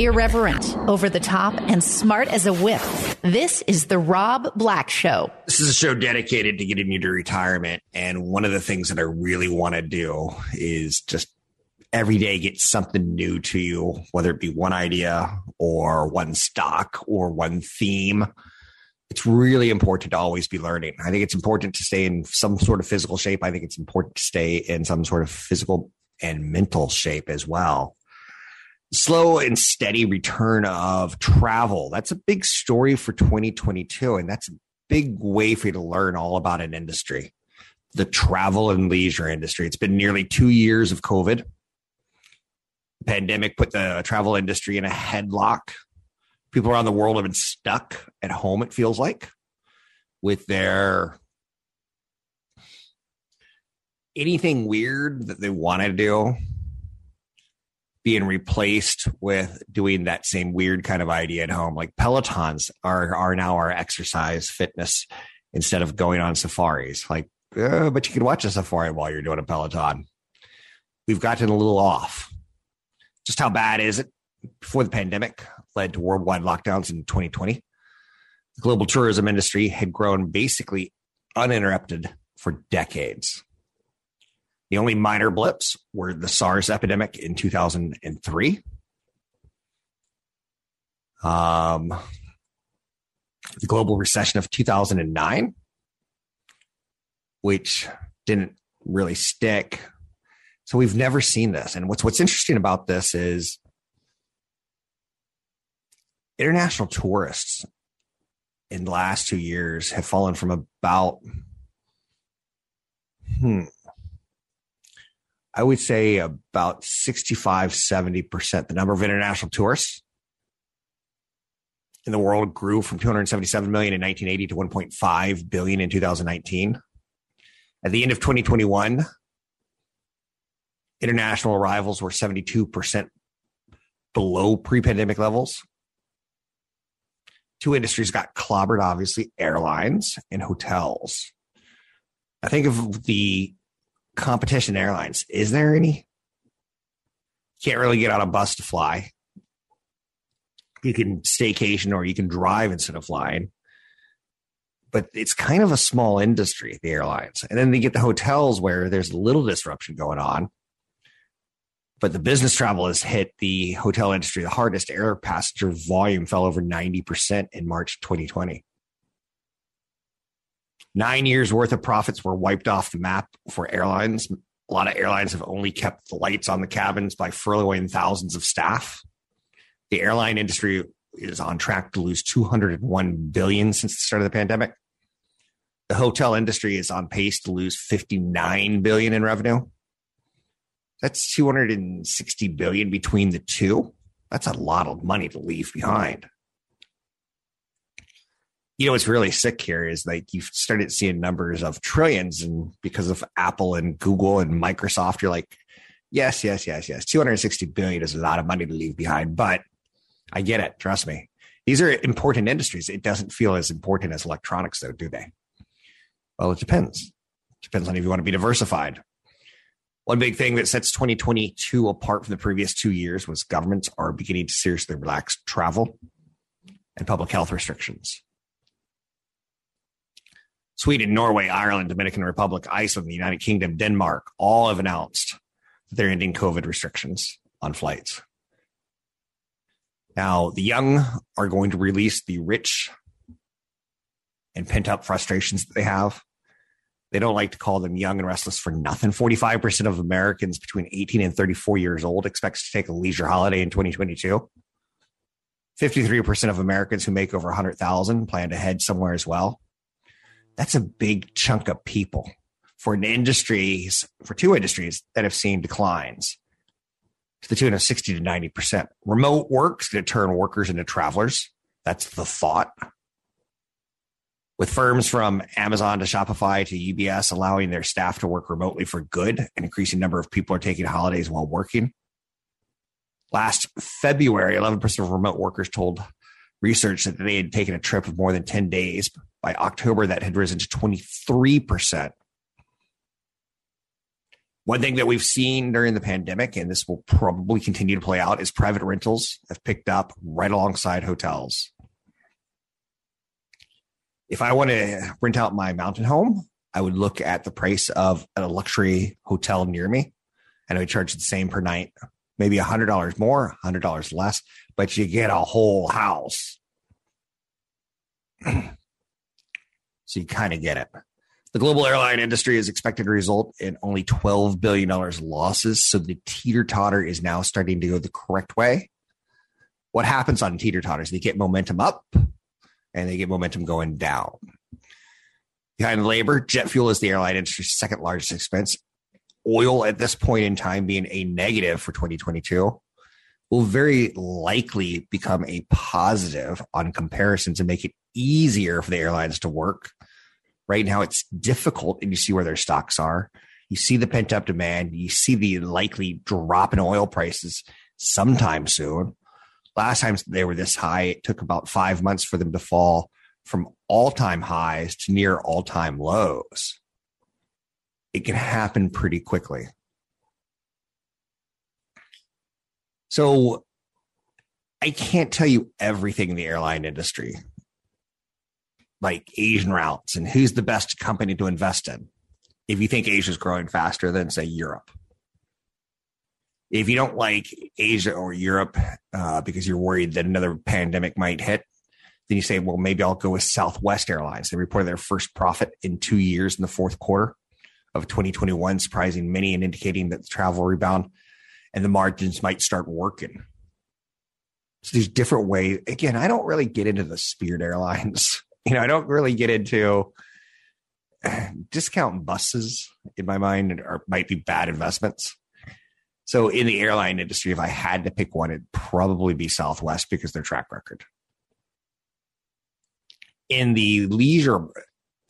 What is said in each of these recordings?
Irreverent, over the top, and smart as a whip. This is The Rob Black Show. This is a show dedicated to getting you to retirement. And one of the things that I really want to do is just every day get something new to you, whether it be one idea or one stock or one theme. It's really important to always be learning. I think it's important to stay in some sort of physical shape. I think it's important to stay in some sort of physical and mental shape as well slow and steady return of travel. That's a big story for 2022. And that's a big way for you to learn all about an industry, the travel and leisure industry. It's been nearly two years of COVID. The pandemic put the travel industry in a headlock. People around the world have been stuck at home, it feels like, with their anything weird that they want to do being replaced with doing that same weird kind of idea at home. Like Pelotons are are now our exercise fitness instead of going on safaris. Like, but you can watch a safari while you're doing a Peloton. We've gotten a little off. Just how bad is it? Before the pandemic led to worldwide lockdowns in 2020, the global tourism industry had grown basically uninterrupted for decades. The only minor blips were the SARS epidemic in 2003. Um, the global recession of 2009, which didn't really stick. So we've never seen this. And what's what's interesting about this is international tourists in the last two years have fallen from about hmm, I would say about 65, 70%. The number of international tourists in the world grew from 277 million in 1980 to 1.5 billion in 2019. At the end of 2021, international arrivals were 72% below pre pandemic levels. Two industries got clobbered, obviously airlines and hotels. I think of the competition airlines. Is there any? Can't really get on a bus to fly. You can staycation or you can drive instead of flying. But it's kind of a small industry, the airlines. And then they get the hotels where there's a little disruption going on. But the business travel has hit the hotel industry the hardest. Air passenger volume fell over 90% in March 2020. Nine years worth of profits were wiped off the map for airlines. A lot of airlines have only kept the lights on the cabins by furloughing thousands of staff. The airline industry is on track to lose 201 billion since the start of the pandemic. The hotel industry is on pace to lose 59 billion in revenue. That's 260 billion between the two. That's a lot of money to leave behind you know what's really sick here is like you've started seeing numbers of trillions and because of apple and google and microsoft you're like yes yes yes yes 260 billion is a lot of money to leave behind but i get it trust me. These are important industries. It doesn't feel as important as electronics though do they? Well it depends. It depends on if you want to be diversified. One big thing that sets 2022 apart from the previous two years was governments are beginning to seriously relax travel and public health restrictions Sweden, Norway, Ireland, Dominican Republic, Iceland, the United Kingdom, Denmark all have announced that they're ending COVID restrictions on flights. Now, the young are going to release the rich and pent up frustrations that they have. They don't like to call them young and restless for nothing. 45% of Americans between 18 and 34 years old expects to take a leisure holiday in 2022. 53% of Americans who make over 100,000 plan to head somewhere as well that's a big chunk of people for an industries for two industries that have seen declines to the tune of 60 to 90%. Remote work's going to turn workers into travelers. That's the thought. With firms from Amazon to Shopify to UBS allowing their staff to work remotely for good, an increasing number of people are taking holidays while working. Last February, 11% of remote workers told research that they had taken a trip of more than 10 days. By October, that had risen to 23%. One thing that we've seen during the pandemic, and this will probably continue to play out, is private rentals have picked up right alongside hotels. If I want to rent out my mountain home, I would look at the price of a luxury hotel near me and I would charge the same per night, maybe a hundred dollars more, hundred dollars less, but you get a whole house. so you kind of get it. The global airline industry is expected to result in only $12 billion losses. So the teeter totter is now starting to go the correct way. What happens on teeter totters? They get momentum up and they get momentum going down. Behind labor, jet fuel is the airline industry's second largest expense. Oil at this point in time being a negative for 2022 will very likely become a positive on comparison to make it easier for the airlines to work Right now, it's difficult, and you see where their stocks are. You see the pent up demand. You see the likely drop in oil prices sometime soon. Last time they were this high, it took about five months for them to fall from all time highs to near all time lows. It can happen pretty quickly. So I can't tell you everything in the airline industry like Asian routes and who's the best company to invest in. If you think Asia is growing faster than say Europe, if you don't like Asia or Europe uh, because you're worried that another pandemic might hit, then you say, well, maybe I'll go with Southwest Airlines. They reported their first profit in two years in the fourth quarter of 2021, surprising many and indicating that the travel rebound and the margins might start working. So there's different ways. Again, I don't really get into the Spirit Airlines you know, I don't really get into discount buses in my mind are might be bad investments. So in the airline industry, if I had to pick one, it'd probably be Southwest because their track record. In the leisure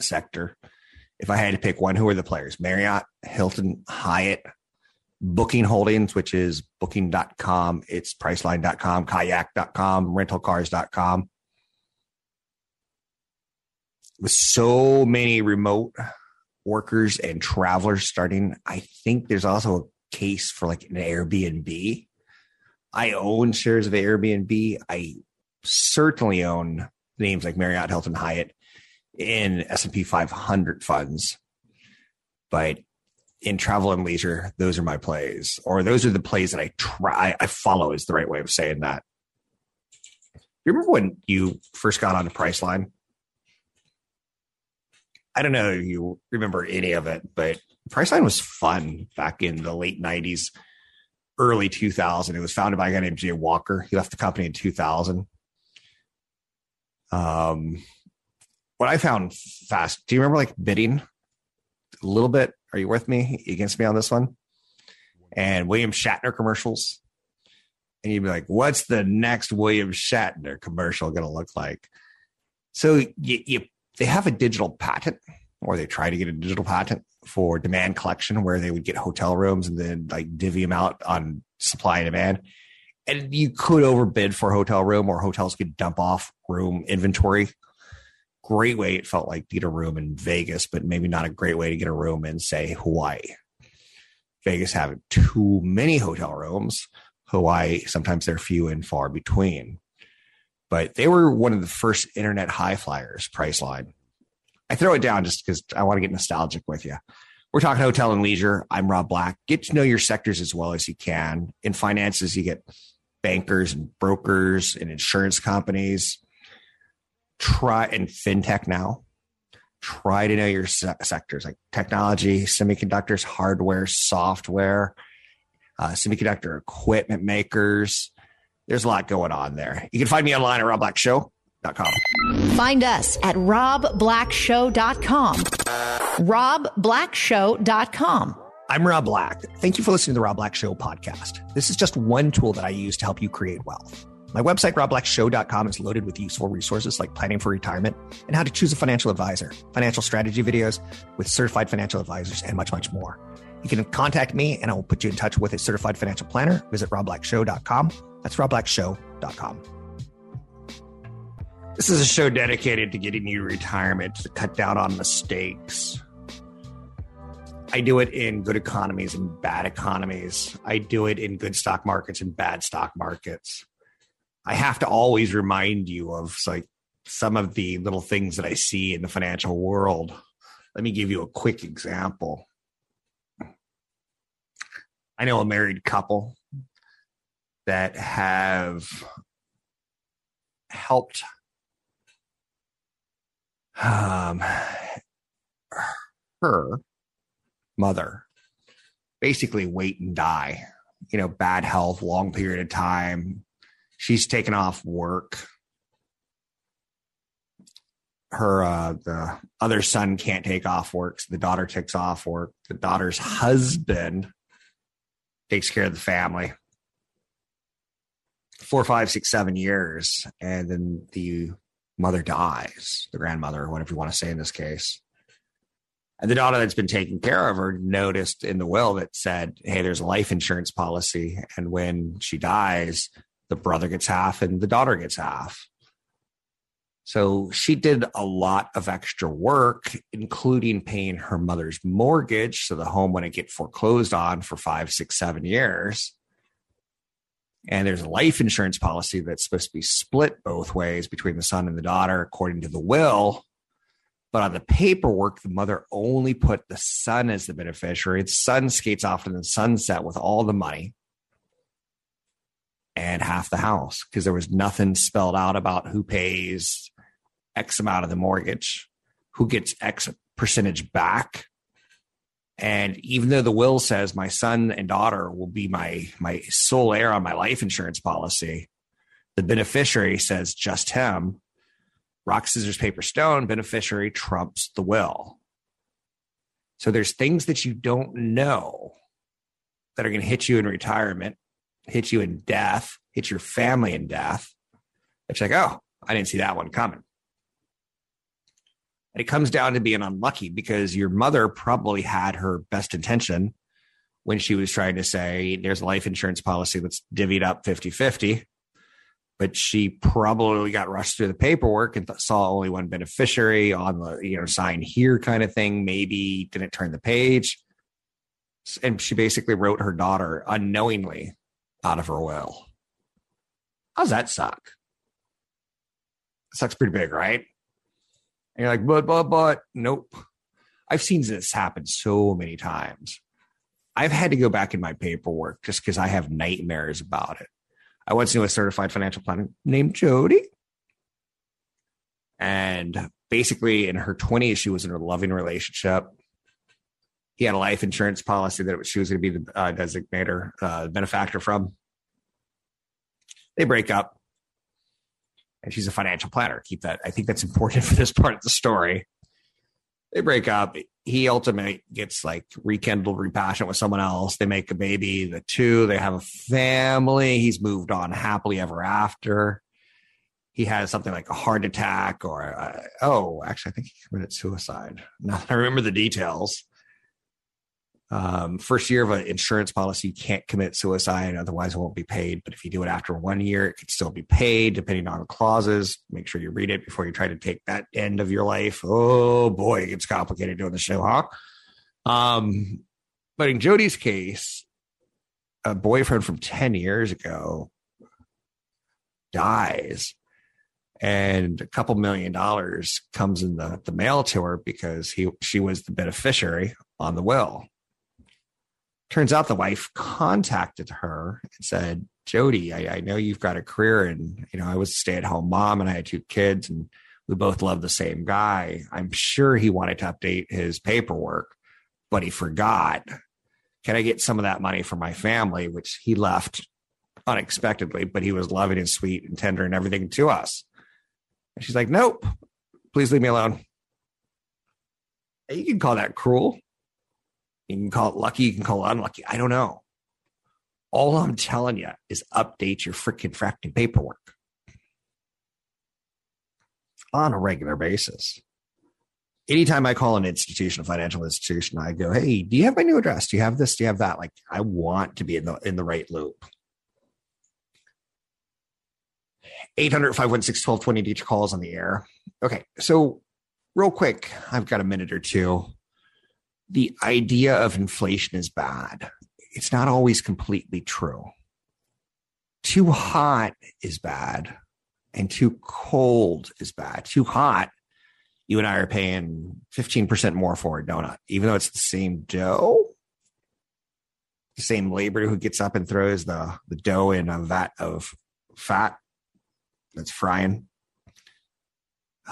sector, if I had to pick one, who are the players? Marriott, Hilton, Hyatt, Booking Holdings, which is booking.com, it's priceline.com, kayak.com, rentalcars.com with so many remote workers and travelers starting, I think there's also a case for like an Airbnb. I own shares of Airbnb. I certainly own names like Marriott, Hilton, Hyatt in S&P 500 funds. But in travel and leisure, those are my plays, or those are the plays that I try, I follow is the right way of saying that. You remember when you first got onto Priceline? I don't know if you remember any of it, but Priceline was fun back in the late 90s, early 2000. It was founded by a guy named Jay Walker. He left the company in 2000. Um, what I found fast, do you remember like bidding a little bit? Are you with me against me on this one? And William Shatner commercials. And you'd be like, what's the next William Shatner commercial going to look like? So you, you they have a digital patent or they try to get a digital patent for demand collection where they would get hotel rooms and then like divvy them out on supply and demand. And you could overbid for a hotel room or hotels could dump off room inventory. Great way it felt like to get a room in Vegas, but maybe not a great way to get a room in, say, Hawaii. Vegas having too many hotel rooms. Hawaii, sometimes they're few and far between but they were one of the first internet high flyers Priceline. I throw it down just because I want to get nostalgic with you. We're talking hotel and leisure. I'm Rob Black. Get to know your sectors as well as you can. In finances, you get bankers and brokers and insurance companies. Try and fintech now. Try to know your se- sectors like technology, semiconductors, hardware, software, uh, semiconductor equipment makers, there's a lot going on there. You can find me online at robblackshow.com. Find us at robblackshow.com. robblackshow.com. I'm Rob Black. Thank you for listening to the Rob Black Show podcast. This is just one tool that I use to help you create wealth. My website, robblackshow.com, is loaded with useful resources like planning for retirement and how to choose a financial advisor, financial strategy videos with certified financial advisors, and much, much more. You can contact me and I will put you in touch with a certified financial planner. Visit robblackshow.com. That's robblackshow.com. This is a show dedicated to getting you retirement to cut down on mistakes I do it in good economies and bad economies. I do it in good stock markets and bad stock markets. I have to always remind you of like some of the little things that I see in the financial world. Let me give you a quick example. I know a married couple that have helped um, her mother basically wait and die. You know, bad health, long period of time. She's taken off work. Her uh the other son can't take off work, so the daughter takes off work. The daughter's husband takes care of the family. Four, five, six, seven years, and then the mother dies, the grandmother, whatever you want to say in this case. And the daughter that's been taken care of her noticed in the will that said, Hey, there's a life insurance policy. And when she dies, the brother gets half and the daughter gets half. So she did a lot of extra work, including paying her mother's mortgage. So the home wouldn't get foreclosed on for five, six, seven years. And there's a life insurance policy that's supposed to be split both ways between the son and the daughter, according to the will. But on the paperwork, the mother only put the son as the beneficiary. The son skates off to the sunset with all the money and half the house because there was nothing spelled out about who pays X amount of the mortgage, who gets X percentage back. And even though the will says my son and daughter will be my my sole heir on my life insurance policy, the beneficiary says just him rock, scissors, paper, stone, beneficiary trumps the will. So there's things that you don't know that are going to hit you in retirement, hit you in death, hit your family in death. It's like, oh, I didn't see that one coming. And it comes down to being unlucky because your mother probably had her best intention when she was trying to say, there's a life insurance policy that's divvied up 50 50 but she probably got rushed through the paperwork and th- saw only one beneficiary on the you know sign here kind of thing maybe didn't turn the page. And she basically wrote her daughter unknowingly out of her will. How's that suck? Sucks pretty big right and you're like but but but nope i've seen this happen so many times i've had to go back in my paperwork just because i have nightmares about it I once knew a certified financial planner named Jody. And basically, in her 20s, she was in a loving relationship. He had a life insurance policy that she was going to be the uh, designator, uh, benefactor from. They break up. And she's a financial planner. Keep that. I think that's important for this part of the story. They break up he ultimately gets like rekindled, repassionate with someone else. They make a baby, the two, they have a family. He's moved on happily ever after. He has something like a heart attack, or uh, oh, actually, I think he committed suicide. Now I remember the details. Um, first year of an insurance policy, you can't commit suicide, otherwise it won't be paid. But if you do it after one year, it could still be paid, depending on the clauses. Make sure you read it before you try to take that end of your life. Oh boy, it gets complicated doing the show, huh? Um, but in Jody's case, a boyfriend from 10 years ago dies and a couple million dollars comes in the, the mail to her because he she was the beneficiary on the will turns out the wife contacted her and said, Jody, I, I know you've got a career and, you know, I was a stay at home mom and I had two kids and we both love the same guy. I'm sure he wanted to update his paperwork, but he forgot. Can I get some of that money for my family, which he left unexpectedly, but he was loving and sweet and tender and everything to us. And she's like, Nope, please leave me alone. You can call that cruel You can call it lucky, you can call it unlucky. I don't know. All I'm telling you is update your freaking fracking paperwork on a regular basis. Anytime I call an institution, a financial institution, I go, Hey, do you have my new address? Do you have this? Do you have that? Like I want to be in the in the right loop. 800 516 1220 each calls on the air. Okay. So, real quick, I've got a minute or two. The idea of inflation is bad. It's not always completely true. Too hot is bad, and too cold is bad. Too hot, you and I are paying 15% more for a donut, even though it's the same dough. The same labor who gets up and throws the, the dough in a vat of fat that's frying.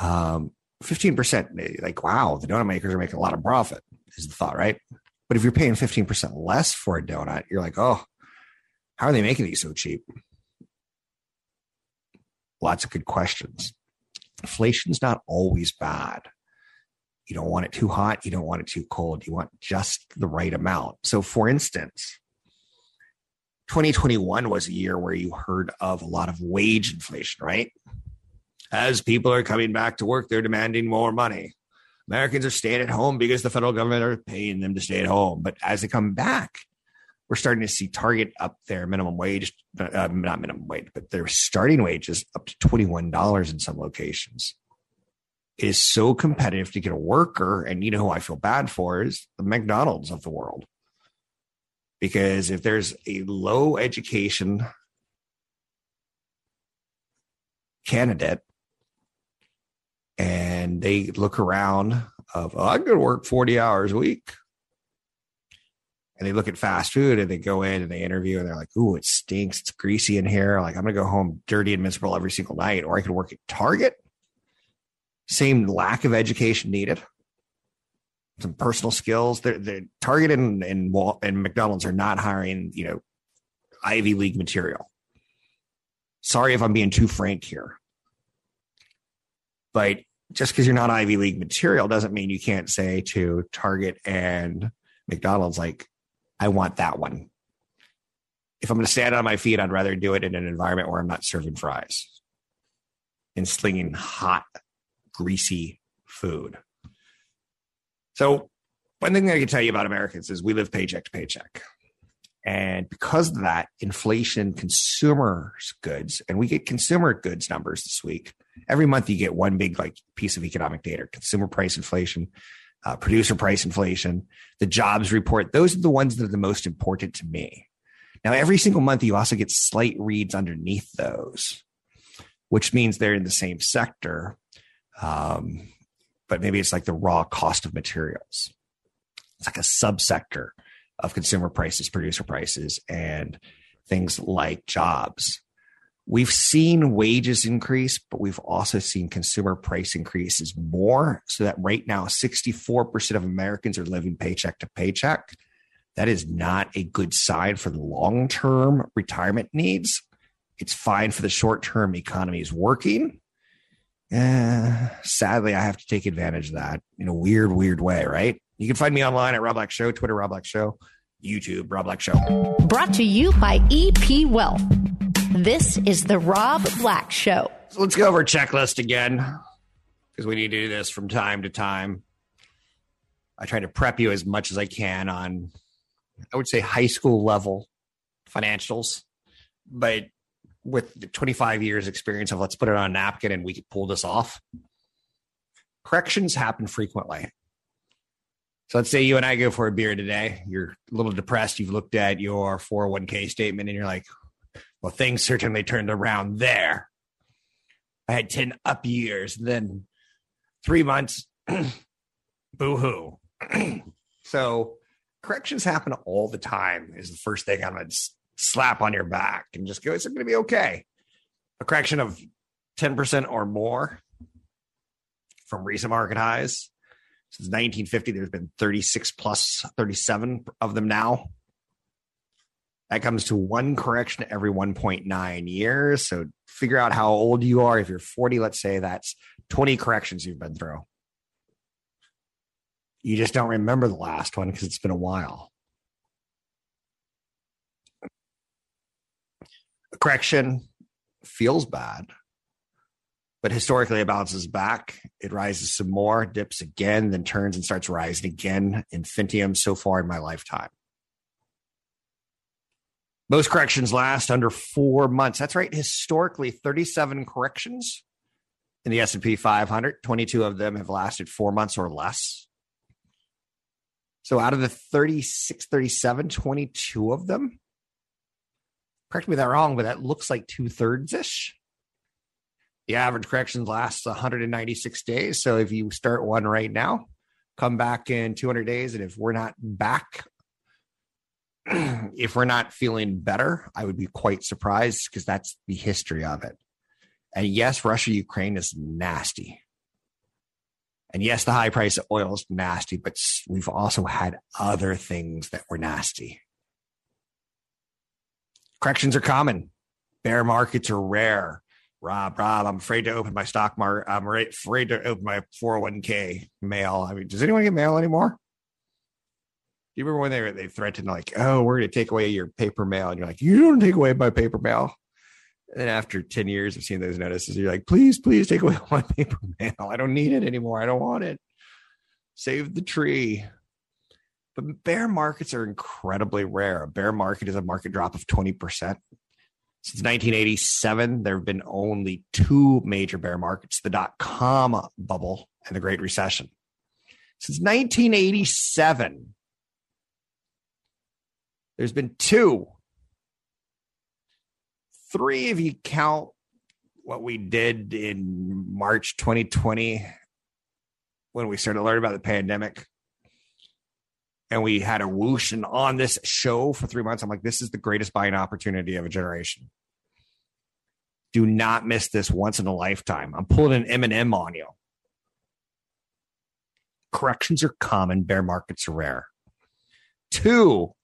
Um, 15%, like, wow, the donut makers are making a lot of profit, is the thought, right? But if you're paying 15% less for a donut, you're like, oh, how are they making these so cheap? Lots of good questions. Inflation's not always bad. You don't want it too hot. You don't want it too cold. You want just the right amount. So, for instance, 2021 was a year where you heard of a lot of wage inflation, right? As people are coming back to work, they're demanding more money. Americans are staying at home because the federal government are paying them to stay at home. But as they come back, we're starting to see Target up their minimum wage, uh, not minimum wage, but their starting wages up to $21 in some locations. It is so competitive to get a worker. And you know who I feel bad for is the McDonald's of the world because if there's a low education candidate and they look around of oh, i'm going to work 40 hours a week. And they look at fast food and they go in and they interview and they're like ooh it stinks. It's greasy in here. Like i'm going to go home dirty and miserable every single night or i could work at target. Same lack of education needed. Some personal skills. They're, they're Target and and, and McDonald's are not hiring, you know, Ivy League material. Sorry if I'm being too frank here, but just because you're not Ivy League material doesn't mean you can't say to Target and McDonald's like, I want that one. If I'm going to stand on my feet, I'd rather do it in an environment where I'm not serving fries and slinging hot, greasy food. So, one thing I can tell you about Americans is we live paycheck to paycheck. And because of that, inflation, consumer goods, and we get consumer goods numbers this week. Every month, you get one big like piece of economic data: consumer price inflation, uh, producer price inflation, the jobs report. Those are the ones that are the most important to me. Now, every single month, you also get slight reads underneath those, which means they're in the same sector. Um, but maybe it's like the raw cost of materials. It's like a subsector of consumer prices, producer prices, and things like jobs. We've seen wages increase, but we've also seen consumer price increases more. So that right now, 64% of Americans are living paycheck to paycheck. That is not a good sign for the long term retirement needs. It's fine for the short term economy is working eh, sadly, I have to take advantage of that in a weird, weird way, right? You can find me online at Rob Black Show, Twitter, Rob Black Show, YouTube, Rob Black Show. Brought to you by EP Wealth. This is the Rob Black Show. So let's go over checklist again because we need to do this from time to time. I try to prep you as much as I can on, I would say, high school level financials, but with 25 years experience of let's put it on a napkin and we could pull this off. Corrections happen frequently. So let's say you and I go for a beer today. You're a little depressed. You've looked at your 401k statement and you're like, well, things certainly turned around there. I had 10 up years, then three months, boo hoo. so corrections happen all the time, is the first thing I'm going to slap on your back and just go, it's going to be okay. A correction of 10% or more from recent market highs. Since 1950, there's been 36 plus 37 of them now. That comes to one correction every 1.9 years. So figure out how old you are. If you're 40, let's say that's 20 corrections you've been through. You just don't remember the last one because it's been a while. A correction feels bad, but historically it bounces back. It rises some more, dips again, then turns and starts rising again. Infinitium so far in my lifetime. Most corrections last under four months. That's right. Historically, 37 corrections in the S&P 500. 22 of them have lasted four months or less. So out of the 36, 37, 22 of them, correct me if I'm wrong, but that looks like two thirds ish. The average correction lasts 196 days. So if you start one right now, come back in 200 days. And if we're not back if we're not feeling better, I would be quite surprised because that's the history of it. And yes, Russia Ukraine is nasty. And yes, the high price of oil is nasty, but we've also had other things that were nasty. Corrections are common. Bear markets are rare. Rob, Rob, I'm afraid to open my stock market. I'm afraid to open my 401k mail. I mean, does anyone get mail anymore? You remember when they they threatened like, oh, we're going to take away your paper mail, and you're like, you don't take away my paper mail. And after 10 years of seeing those notices, you're like, please, please take away my paper mail. I don't need it anymore. I don't want it. Save the tree. But bear markets are incredibly rare. A bear market is a market drop of 20%. Since 1987, there have been only two major bear markets the dot com bubble and the Great Recession. Since 1987, there's been two. Three if you count what we did in March 2020 when we started learning about the pandemic. And we had a whoosh and on this show for three months. I'm like, this is the greatest buying opportunity of a generation. Do not miss this once in a lifetime. I'm pulling an Eminem on you. Corrections are common, bear markets are rare. Two,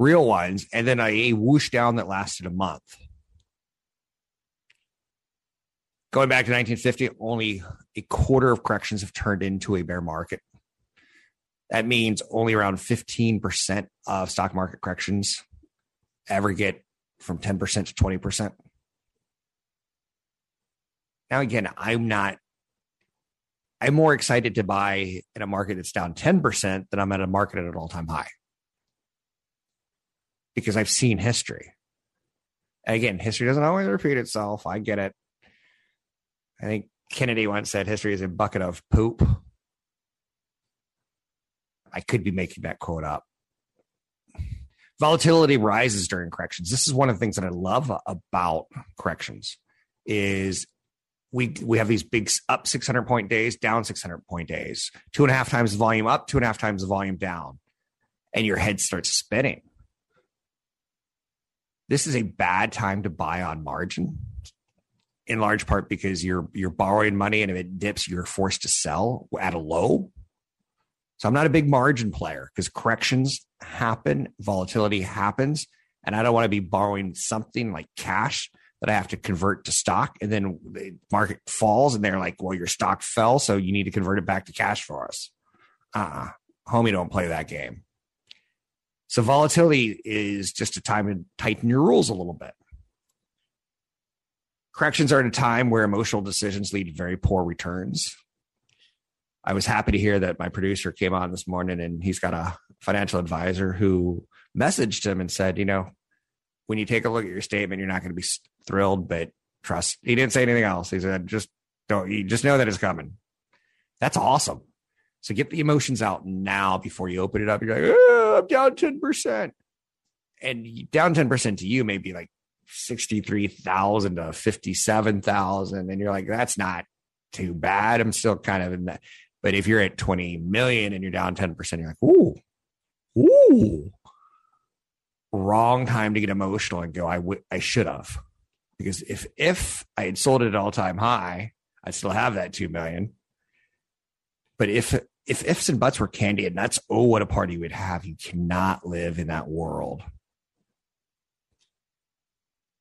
real ones, and then a whoosh down that lasted a month. Going back to 1950, only a quarter of corrections have turned into a bear market. That means only around 15% of stock market corrections ever get from 10% to 20%. Now, again, I'm not, I'm more excited to buy in a market that's down 10% than I'm at a market at an all time high because I've seen history. Again, history doesn't always repeat itself. I get it. I think Kennedy once said history is a bucket of poop. I could be making that quote up. Volatility rises during corrections. This is one of the things that I love about corrections is we we have these big up 600 point days, down 600 point days, two and a half times the volume up, two and a half times the volume down, and your head starts spinning this is a bad time to buy on margin in large part because you're you're borrowing money and if it dips you're forced to sell at a low. So i'm not a big margin player because corrections happen volatility happens and i don't want to be borrowing something like cash that i have to convert to stock and then the market falls and they're like well your stock fell so you need to convert it back to cash for us. Uh-uh. Homie don't play that game so volatility is just a time to tighten your rules a little bit. Corrections are at a time where emotional decisions lead to very poor returns. I was happy to hear that my producer came on this morning and he's got a financial advisor who messaged him and said, you know, when you take a look at your statement, you're not going to be thrilled, but trust. He didn't say anything else. He said, just don't, you just know that it's coming. That's awesome. So get the emotions out now before you open it up. You're like, oh, I'm down 10%. And down 10% to you may be like 63,000 to 57,000. And you're like, that's not too bad. I'm still kind of in that. But if you're at 20 million and you're down 10%, you're like, ooh, ooh, wrong time to get emotional and go, I would, I should have. Because if, if I had sold it at all time high, I'd still have that 2 million. But if if ifs and buts were candy and nuts, oh, what a party we'd have. You cannot live in that world.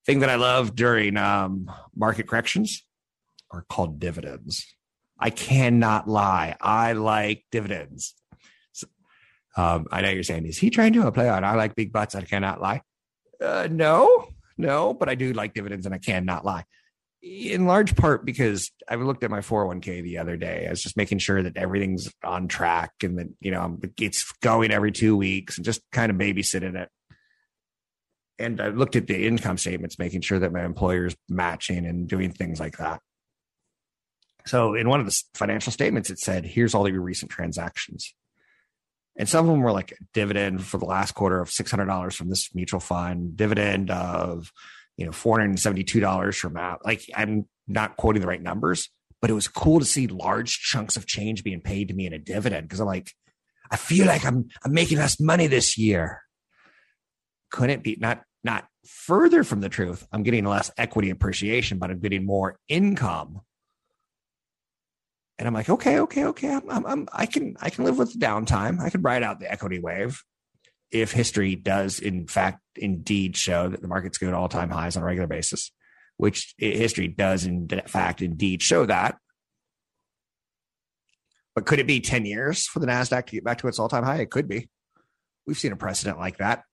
Thing that I love during um, market corrections are called dividends. I cannot lie. I like dividends. So, um, I know you're saying, is he trying to play on? I like big butts. I cannot lie. Uh, no, no, but I do like dividends and I cannot lie. In large part because I looked at my 401k the other day. I was just making sure that everything's on track and that, you know, it's going every two weeks and just kind of babysitting it and I looked at the income statements, making sure that my employer's matching and doing things like that. So in one of the financial statements, it said, here's all your recent transactions. And some of them were like dividend for the last quarter of $600 from this mutual fund, dividend of, you know, $472 from that. Like I'm not quoting the right numbers, but it was cool to see large chunks of change being paid to me in a dividend. Cause I'm like, I feel like I'm, I'm making less money this year. Couldn't be not not further from the truth. I'm getting less equity appreciation, but I'm getting more income. And I'm like, okay, okay, okay. I'm, I'm, I'm, i can, I can live with the downtime. I can ride out the equity wave if history does, in fact, indeed show that the markets go to all time highs on a regular basis, which history does, in fact, indeed show that. But could it be 10 years for the NASDAQ to get back to its all time high? It could be. We've seen a precedent like that.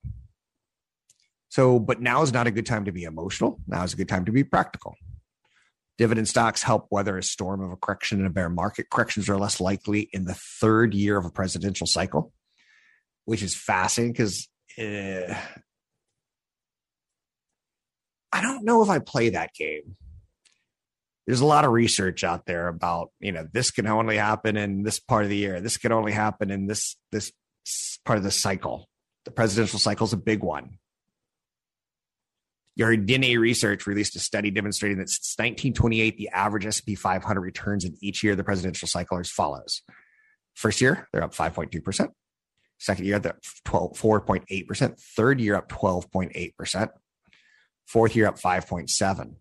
So, but now is not a good time to be emotional. Now is a good time to be practical. Dividend stocks help weather a storm of a correction in a bear market. Corrections are less likely in the third year of a presidential cycle, which is fascinating because eh, I don't know if I play that game. There's a lot of research out there about, you know, this can only happen in this part of the year. This can only happen in this this part of the cycle. The presidential cycle is a big one Yardeni Research released a study demonstrating that since 1928, the average S&P 500 returns in each year of the presidential cycle as follows. First year, they're up 5.2%. Second year, they're 4.8%. Third year, up 12.8%. Fourth year, up 5.7.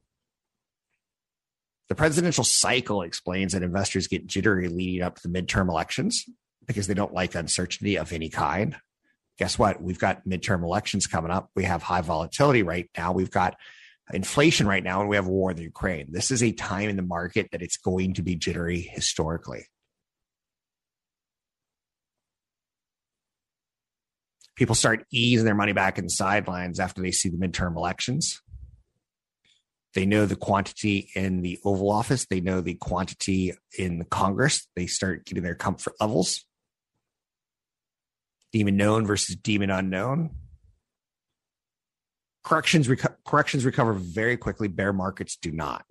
The presidential cycle explains that investors get jittery leading up to the midterm elections because they don't like uncertainty of any kind guess what? We've got midterm elections coming up. We have high volatility right now. We've got inflation right now, and we have a war in the Ukraine. This is a time in the market that it's going to be jittery historically. People start easing their money back in the sidelines after they see the midterm elections. They know the quantity in the Oval Office. They know the quantity in the Congress. They start getting their comfort levels demon known versus demon unknown. Corrections, reco- corrections recover very quickly. Bear markets do not.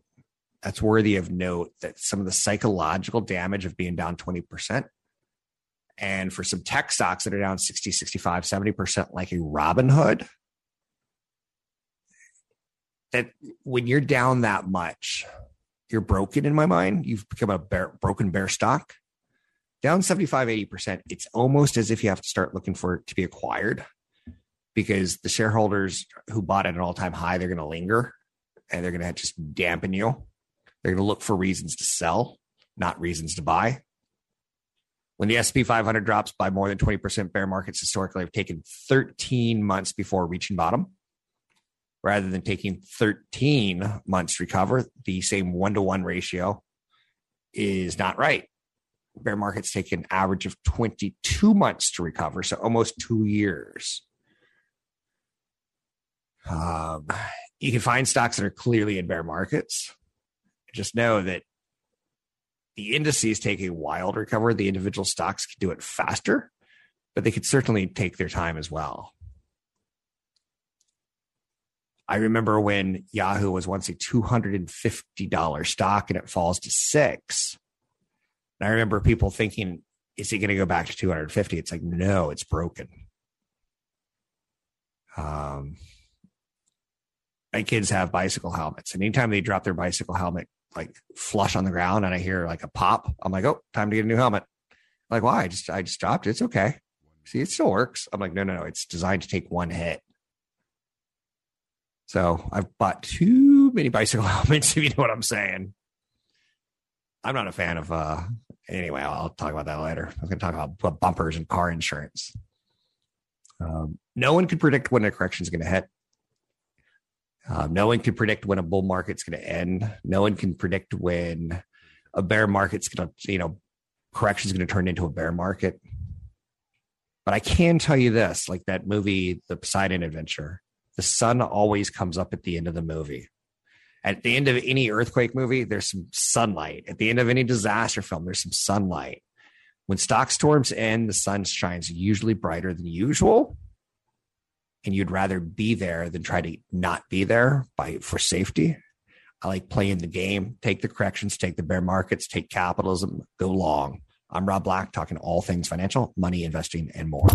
That's worthy of note that some of the psychological damage of being down 20%. And for some tech stocks that are down 60, 65, 70%, like a Robinhood, that when you're down that much, you're broken in my mind. You've become a bear, broken bear stock down 75, 80%, it's almost as if you have to start looking for it to be acquired because the shareholders who bought at an all time high, they're going to linger and they're going to just dampen you. They're going to look for reasons to sell, not reasons to buy. When the SP 500 drops by more than 20%, bear markets historically have taken 13 months before reaching bottom. Rather than taking 13 months to recover, the same one to one ratio is not right bear markets take an average of 22 months to recover, so almost two years. Um, you can find stocks that are clearly in bear markets. Just know that the indices take a while to recover. The individual stocks can do it faster, but they could certainly take their time as well. I remember when Yahoo was once a $250 stock and it falls to six and I remember people thinking, is it going to go back to 250? It's like, no, it's broken. Um, my kids have bicycle helmets, and anytime they drop their bicycle helmet like flush on the ground, and I hear like a pop, I'm like, oh, time to get a new helmet. I'm like, why? I just I just dropped it. It's okay. See, it still works. I'm like, no, no, no. It's designed to take one hit. So I've bought too many bicycle helmets, if you know what I'm saying. I'm not a fan of. uh Anyway, I'll, talk about that later. I'm to talk about bumpers and car insurance. Um, no one could predict when a correction is to hit. Uh, no one can predict when a bull market's going to end. No one can predict when a bear market's going to, you know, correction's going to turn into a bear market. But I can tell you this like that movie, The Poseidon Adventure, the sun always comes up at the end of the movie. At the end of any earthquake movie, there's some sunlight. At the end of any disaster film, there's some sunlight. When stock storms end, the sun shines usually brighter than usual. And you'd rather be there than try to not be there by for safety. I like playing the game, take the corrections, take the bear markets, take capitalism, go long. I'm Rob Black, talking all things financial, money, investing, and more.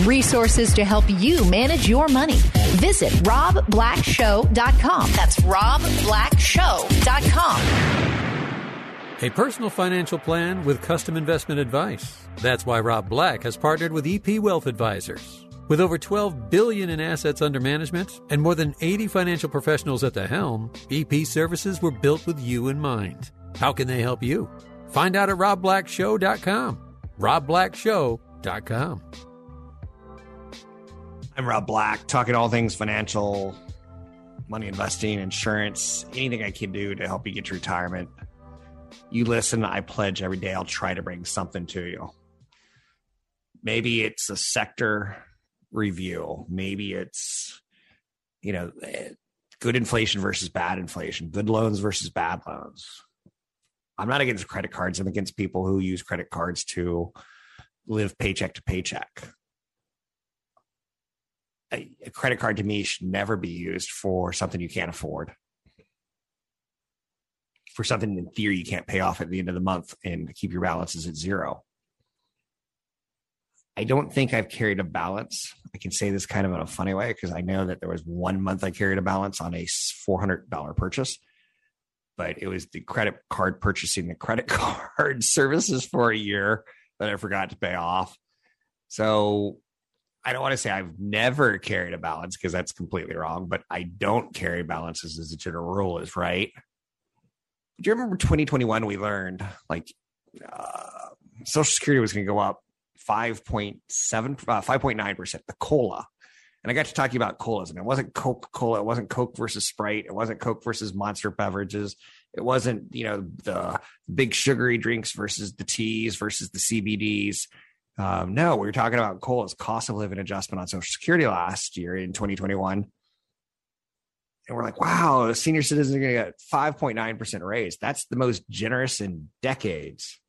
Resources to help you manage your money. Visit robblackshow.com. That's robblackshow.com. A personal financial plan with custom investment advice. That's why Rob Black has partnered with EP Wealth Advisors. With over 12 billion in assets under management and more than 80 financial professionals at the helm, EP services were built with you in mind. How can they help you? Find out at robblackshow.com. robblackshow.com. I'm Rob Black, talking all things financial, money investing, insurance, anything I can do to help you get to retirement. You listen, I pledge every day I'll try to bring something to you. Maybe it's a sector review. Maybe it's, you know, eh, good inflation versus bad inflation, good loans versus bad loans. I'm not against credit cards. I'm against people who use credit cards to live paycheck to paycheck. A, a credit card to me should never be used for something you can't afford. For something in theory you can't pay off at the end of the month and keep your balances at zero. I don't think I've carried a balance. I can say this kind of in a funny way because I know that there was one month I carried a balance on a $400 purchase, but it was the credit card purchasing the credit card services for a year that I forgot to pay off. So I don't want to say I've never carried a balance because that's completely wrong, but I don't carry balances as a general rule is right. Do you remember 2021? We learned like uh, Social Security was going to go up 5.7, uh, 5.9%, the cola. And I got to talking about colas, and it wasn't Coca Cola, it wasn't Coke versus Sprite, it wasn't Coke versus Monster beverages, it wasn't you know the big sugary drinks versus the teas versus the CBDs. Um, no, we were talking about colas, cost of living adjustment on Social Security last year in 2021, and we're like, wow, senior citizens are going to get 5.9 percent raise. That's the most generous in decades.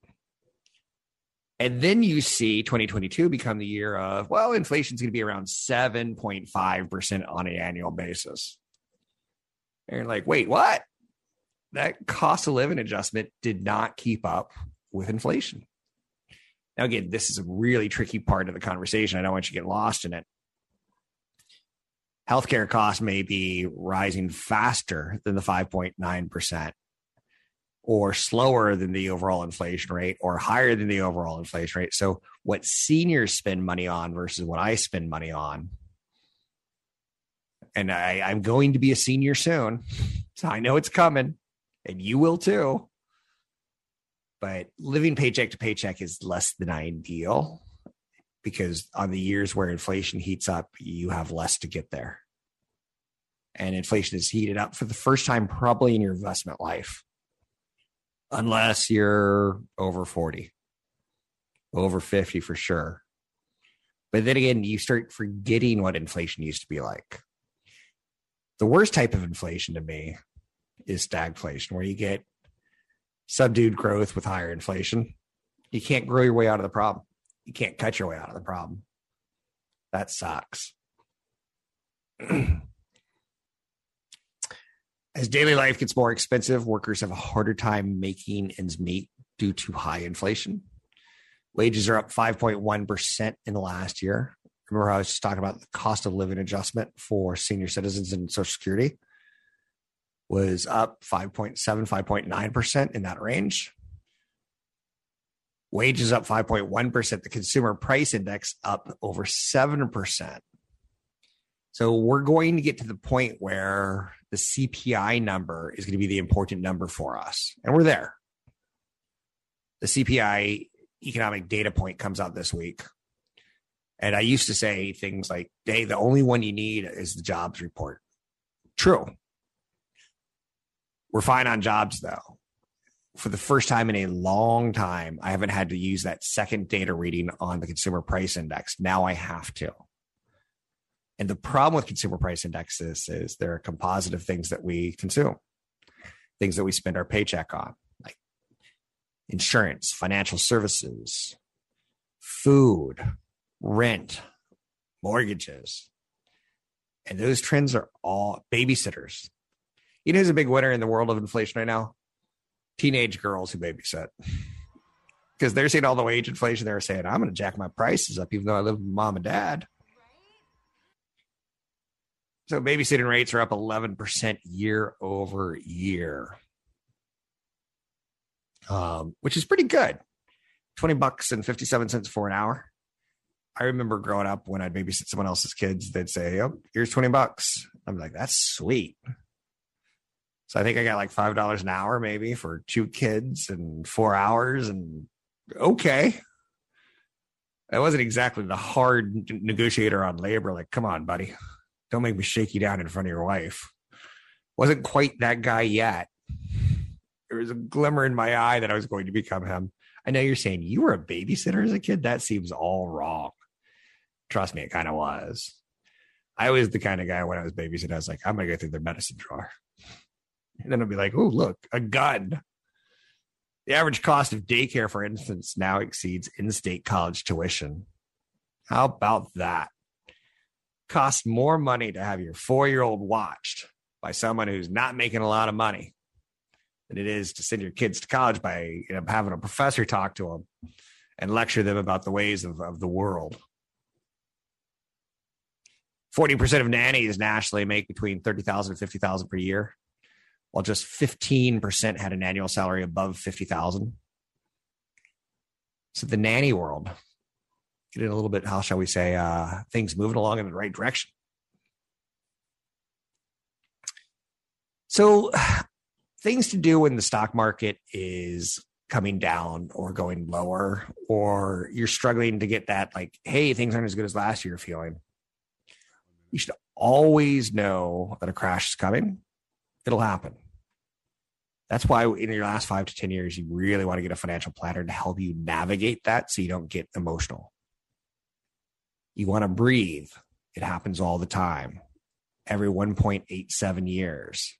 And then you see 2022 become the year of, well, inflation's going to be around 7.5% on an annual basis. And you're like, wait, what? That cost of living adjustment did not keep up with inflation. Now, again, this is a really tricky part of the conversation. I don't want you to get lost in it. Healthcare costs may be rising faster than the 5.9% or slower than the overall inflation rate or higher than the overall inflation rate. So, what seniors spend money on versus what I spend money on. And I, I'm going to be a senior soon. So, I know it's coming, and you will too. But living paycheck to paycheck is less than ideal because on the years where inflation heats up, you have less to get there. And inflation is heated up for the first time, probably in your investment life unless you're over 40, over 50 for sure. But then again, you start forgetting what inflation used to be like. The worst type of inflation to me is stagflation, where you get subdued growth with higher inflation. You can't grow your way out of the problem. You can't cut your way out of the problem. That sucks. As daily life gets more expensive, workers have a harder time making ends meet due to high inflation. Wages are up 5.1% in the last year. Remember, I was just talking about the cost of living adjustment for senior citizens and Social Security was up 5.7, 5.9% in that range. Wages up 5.1%. The consumer price index up over 7%. So we're going to get to the point where the CPI number is going to be the important number for us. And we're there. The CPI economic data point comes out this week. And I used to say things like, hey, the only one you need is the jobs report. True. We're fine on jobs, though. for the first time in a long time, I haven't had to use that second data reading on the consumer price index. Now I have to. And the problem with consumer price indexes is they're a composite of things that we consume, things that we spend our paycheck on, like insurance, financial services, food, rent, mortgages. And those trends are all babysitters. You know who's a big winner in the world of inflation right now? Teenage girls who babysit. Because they're seeing all the wage inflation. They're saying, I'm going to jack my prices up, even though I live with mom and dad. So babysitting rates are up 11% year over year, um, which is pretty good. 20 bucks and 57 cents for an hour. I remember growing up when I'd babysit someone else's kids, they'd say, Oh, here's 20 bucks. I'm like, that's sweet. So I think I got like $5 an hour maybe for two kids and four hours. And okay. I wasn't exactly the hard negotiator on labor. Like, come on, buddy. Don't make me shake you down in front of your wife. Wasn't quite that guy yet. There was a glimmer in my eye that I was going to become him. I know you're saying you were a babysitter as a kid. That seems all wrong. Trust me, it kind of was. I was the kind of guy when I was babysitting, I was like, I'm going to go through their medicine drawer. And then I'll be like, oh, look, a gun. The average cost of daycare, for instance, now exceeds in state college tuition. How about that? Costs more money to have your four year old watched by someone who's not making a lot of money than it is to send your kids to college by you know, having a professor talk to them and lecture them about the ways of, of the world. 40% of nannies nationally make between 30,000 and 50,000 per year, while just 15% had an annual salary above 50,000. So the nanny world get in a little bit, how shall we say, uh, things moving along in the right direction. So, things to do when the stock market is coming down or going lower, or you're struggling to get that, like, hey, things aren't as good as last year feeling. You should always know that a crash is coming. It'll happen. That's why in your last five to 10 years, you really want to get a financial planner to help you navigate that so you don't get emotional. You want to breathe. It happens all the time. Every 1.87 years.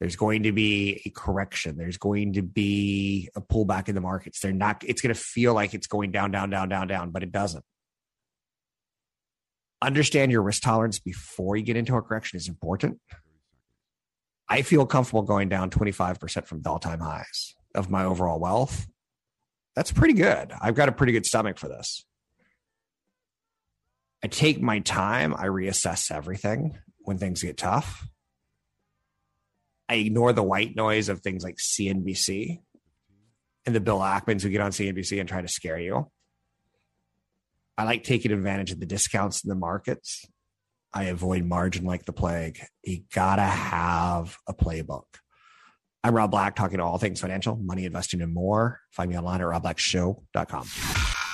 There's going to be a correction. There's going to be a pullback in the markets. They're not, it's going to feel like it's going down, down, down, down, down, but it doesn't. Understand your risk tolerance before you get into a correction is important. I feel comfortable going down 25% from the all time highs of my overall wealth. That's pretty good. I've got a pretty good stomach for this. I take my time. I reassess everything when things get tough. I ignore the white noise of things like CNBC and the Bill Ackmans who get on CNBC and try to scare you. I like taking advantage of the discounts in the markets. I avoid margin like the plague. You gotta have a playbook. I'm Rob Black, talking to all things financial, money, investing, and more. Find me online at robblackshow.com.